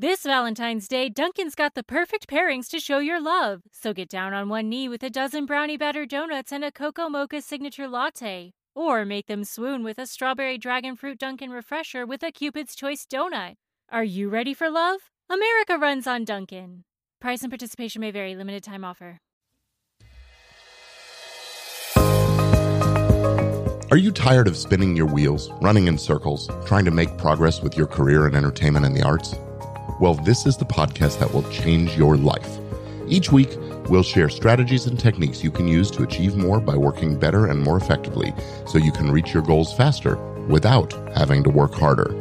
This Valentine's Day, Dunkin's got the perfect pairings to show your love. So get down on one knee with a dozen brownie batter donuts and a cocoa mocha signature latte. Or make them swoon with a strawberry dragon fruit Dunkin' refresher with a Cupid's Choice donut. Are you ready for love? America runs on Dunkin'. Price and participation may vary, limited time offer. Are you tired of spinning your wheels, running in circles, trying to make progress with your career in entertainment and the arts? Well, this is the podcast that will change your life. Each week, we'll share strategies and techniques you can use to achieve more by working better and more effectively so you can reach your goals faster without having to work harder.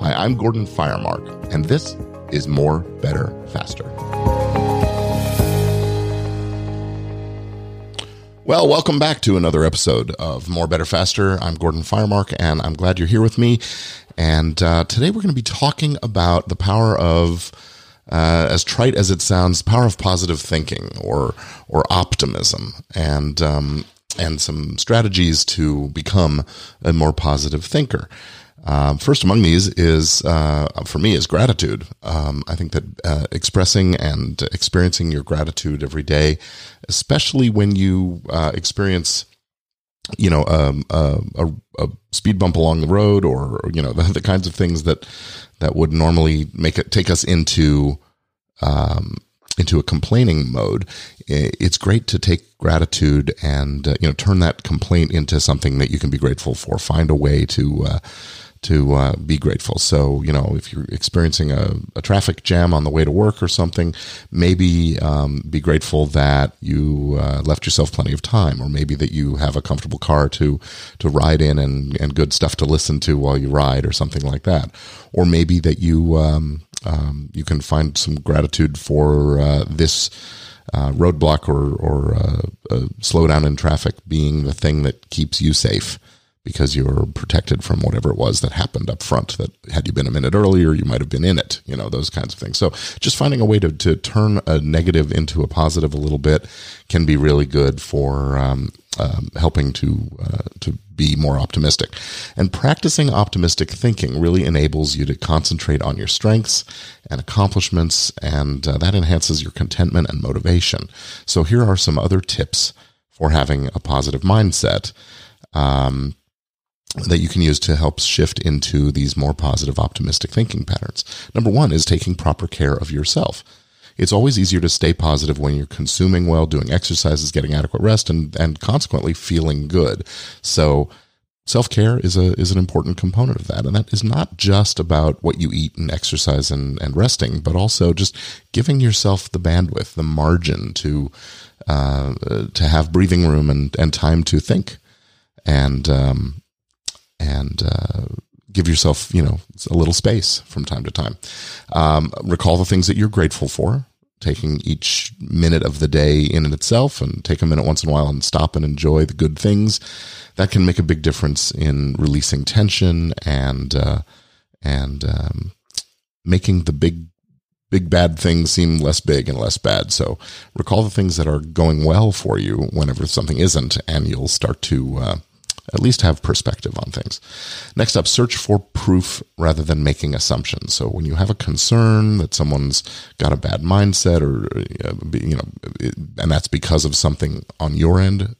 Hi, I'm Gordon Firemark, and this is More, Better, Faster. Well, welcome back to another episode of More Better Faster. I'm Gordon Firemark, and I'm glad you're here with me. And uh, today we're going to be talking about the power of, uh, as trite as it sounds, power of positive thinking or or optimism, and um, and some strategies to become a more positive thinker. Um, first among these is, uh, for me, is gratitude. Um, I think that uh, expressing and experiencing your gratitude every day, especially when you uh, experience, you know, um, a, a, a, speed bump along the road, or you know, the, the, kinds of things that that would normally make it take us into um, into a complaining mode. It's great to take gratitude and uh, you know turn that complaint into something that you can be grateful for. Find a way to uh, to uh, be grateful. So, you know, if you're experiencing a, a, traffic jam on the way to work or something, maybe um, be grateful that you uh, left yourself plenty of time, or maybe that you have a comfortable car to to ride in and, and good stuff to listen to while you ride, or something like that. Or maybe that you um, um, you can find some gratitude for uh, this. Uh, roadblock or or uh, slowdown in traffic being the thing that keeps you safe because you're protected from whatever it was that happened up front that had you been a minute earlier you might have been in it you know those kinds of things. So just finding a way to, to turn a negative into a positive a little bit can be really good for um, um, helping to uh, to be more optimistic. And practicing optimistic thinking really enables you to concentrate on your strengths and accomplishments and uh, that enhances your contentment and motivation. So here are some other tips for having a positive mindset. Um, that you can use to help shift into these more positive, optimistic thinking patterns. Number one is taking proper care of yourself. It's always easier to stay positive when you're consuming well, doing exercises, getting adequate rest, and, and consequently feeling good. So self care is a is an important component of that, and that is not just about what you eat and exercise and, and resting, but also just giving yourself the bandwidth, the margin to uh, to have breathing room and and time to think. And um, and uh, give yourself, you know, a little space from time to time. Um, recall the things that you're grateful for, taking each minute of the day in and itself, and take a minute once in a while and stop and enjoy the good things. That can make a big difference in releasing tension and uh, and um, making the big big bad things seem less big and less bad. So recall the things that are going well for you whenever something isn't, and you'll start to uh, at least have perspective on things. Next up, search for proof rather than making assumptions. So when you have a concern that someone's got a bad mindset or, uh, you know, and that's because of something on your end,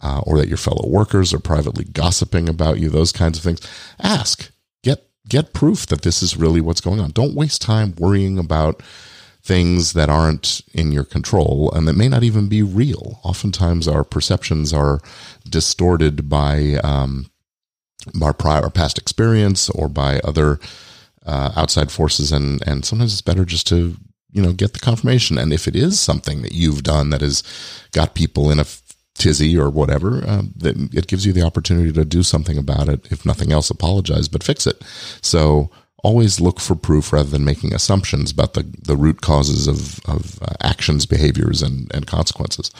uh, or that your fellow workers are privately gossiping about you, those kinds of things, ask. Get, get proof that this is really what's going on. Don't waste time worrying about, things that aren't in your control and that may not even be real. Oftentimes, our perceptions are distorted by um, our prior, past experience, or by other uh, outside forces, and and sometimes it's better just to you know get the confirmation. And if it is something that you've done that has got people in a tizzy or whatever, uh, it gives you the opportunity to do something about it. If nothing else, apologize, but fix it. So always look for proof rather than making assumptions about the, the root causes of, of uh, actions, behaviors, and, and consequences.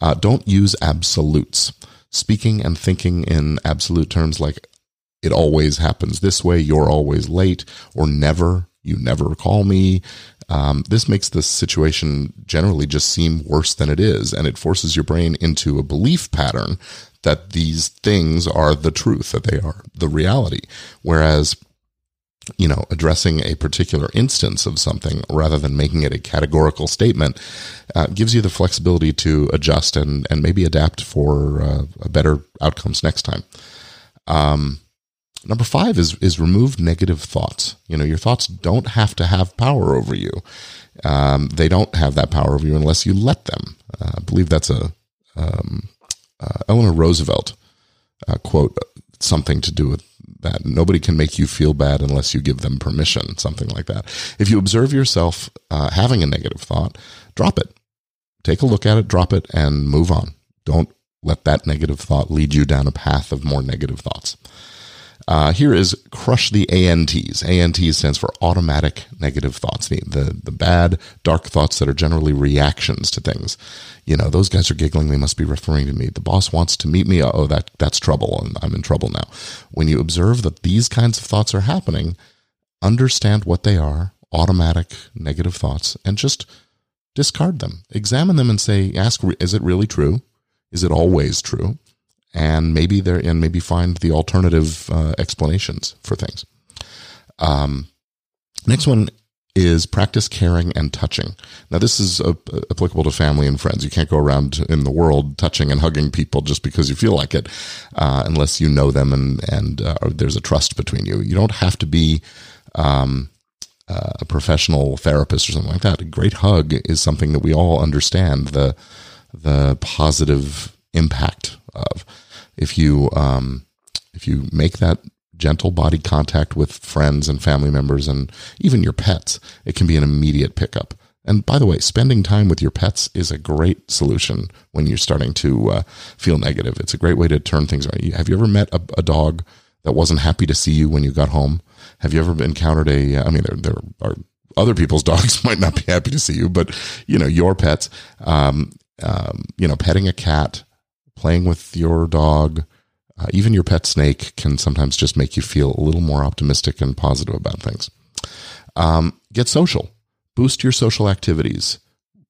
Uh, don't use absolutes. Speaking and thinking in absolute terms like it always happens this way, you're always late, or never, you never call me. Um, this makes the situation generally just seem worse than it is, and it forces your brain into a belief pattern that these things are the truth, that they are the reality. Whereas you know, addressing a particular instance of something rather than making it a categorical statement uh, gives you the flexibility to adjust and, and maybe adapt for uh, better outcomes next time. Um, number five is is remove negative thoughts. You know, your thoughts don't have to have power over you. Um, they don't have that power over you unless you let them. Uh, I believe that's a um, uh, Eleanor Roosevelt uh, quote, something to do with that. Nobody can make you feel bad unless you give them permission, something like that. If you observe yourself uh, having a negative thought, drop it. Take a look at it, drop it, and move on. Don't let that negative thought lead you down a path of more negative thoughts. Uh, here is crush the ANTs. ANTs stands for automatic negative thoughts, the, the, the bad, dark thoughts that are generally reactions to things. You know, those guys are giggling. They must be referring to me. The boss wants to meet me. Oh, that that's trouble, and I'm in trouble now. When you observe that these kinds of thoughts are happening, understand what they are, automatic negative thoughts, and just discard them. Examine them and say, ask, is it really true? Is it always true? And maybe there and maybe find the alternative uh, explanations for things. Um, next one is practice caring and touching. Now, this is applicable to family and friends. You can't go around in the world touching and hugging people just because you feel like it, uh, unless you know them and and uh, there's a trust between you. You don't have to be um, uh, a professional therapist or something like that. A great hug is something that we all understand the the positive impact of. If you um, if you make that gentle body contact with friends and family members and even your pets, it can be an immediate pickup. And by the way, spending time with your pets is a great solution when you're starting to uh, feel negative. It's a great way to turn things around. Have you ever met a, a, dog that wasn't happy to see you when you got home? Have you ever encountered a? I mean, there there are other people's dogs might not be happy to see you, but you know your pets. Um, um, you know, petting a cat, playing with your dog, uh, even your pet snake can sometimes just make you feel a little more optimistic and positive about things. Um, get social, boost your social activities.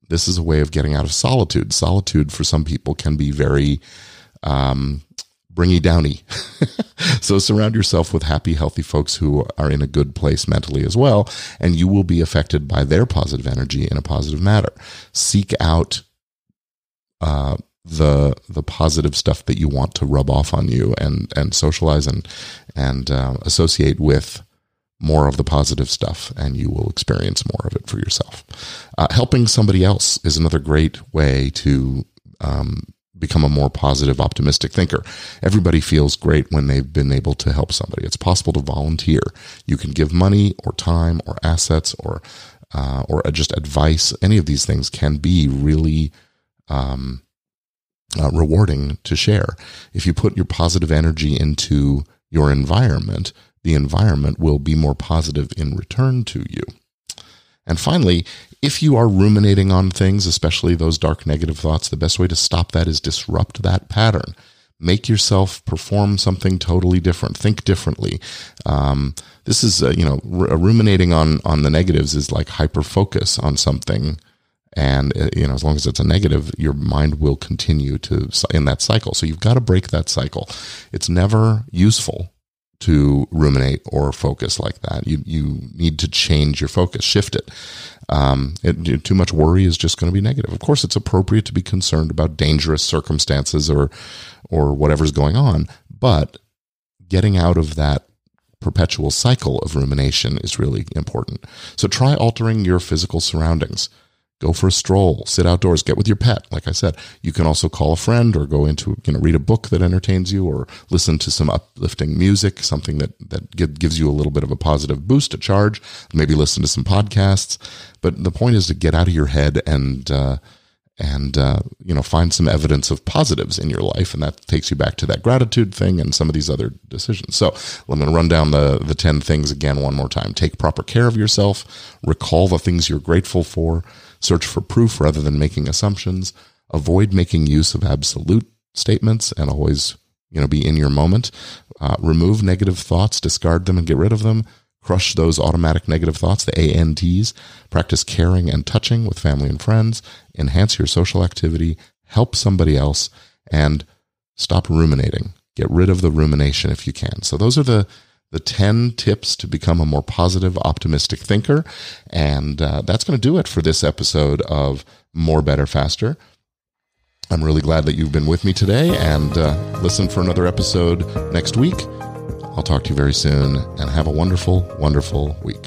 This is a way of getting out of solitude. Solitude for some people can be very um, bringy downy. so surround yourself with happy, healthy folks who are in a good place mentally as well, and you will be affected by their positive energy in a positive manner. Seek out uh, the the positive stuff that you want to rub off on you and and socialize and and uh, associate with more of the positive stuff and you will experience more of it for yourself. Uh, helping somebody else is another great way to um, become a more positive optimistic thinker. Everybody feels great when they've been able to help somebody. It's possible to volunteer. You can give money or time or assets or uh, or just advice. Any of these things can be really um, uh, rewarding to share. If you put your positive energy into your environment, the environment will be more positive in return to you. And finally, if you are ruminating on things, especially those dark negative thoughts, the best way to stop that is disrupt that pattern. Make yourself perform something totally different. Think differently. Um, this is, uh, you know, r- ruminating on on the negatives is like hyper focus on something and uh, you know as long as it's a negative your mind will continue to in that cycle. So you've got to break that cycle. It's never useful to ruminate or focus like that. You you need to change your focus shift it. Um, it, too much worry is just going to be negative. Of course it's appropriate to be concerned about dangerous circumstances or or whatever's going on but getting out of that perpetual cycle of rumination is really important. So try altering your physical surroundings go for a stroll, sit outdoors, get with your pet. Like I said, you can also call a friend or go into, you know, read a book that entertains you or listen to some uplifting music, something that, that gives you a little bit of a positive boost, a charge, maybe listen to some podcasts. But the point is to get out of your head and, uh, and uh, you know find some evidence of positives in your life. And that takes you back to that gratitude thing and some of these other decisions. So i'm going to run down the the 10 things again one more time. Take proper care of yourself. Recall the things you're grateful for Search for proof rather than making assumptions. Avoid making use of absolute statements and always, you know, be in your moment. Uh, remove negative thoughts, discard them and get rid of them. Crush those automatic negative thoughts, the ANTs. Practice caring and touching with family and friends. Enhance your social activity. Help somebody else and stop ruminating. Get rid of the rumination if you can. So those are the the 10 tips to become a more positive, optimistic thinker. And uh, that's going to do it for this episode of More, Better, Faster. I'm really glad that you've been with me today and uh, listen for another episode next week. I'll talk to you very soon and have a wonderful, wonderful week.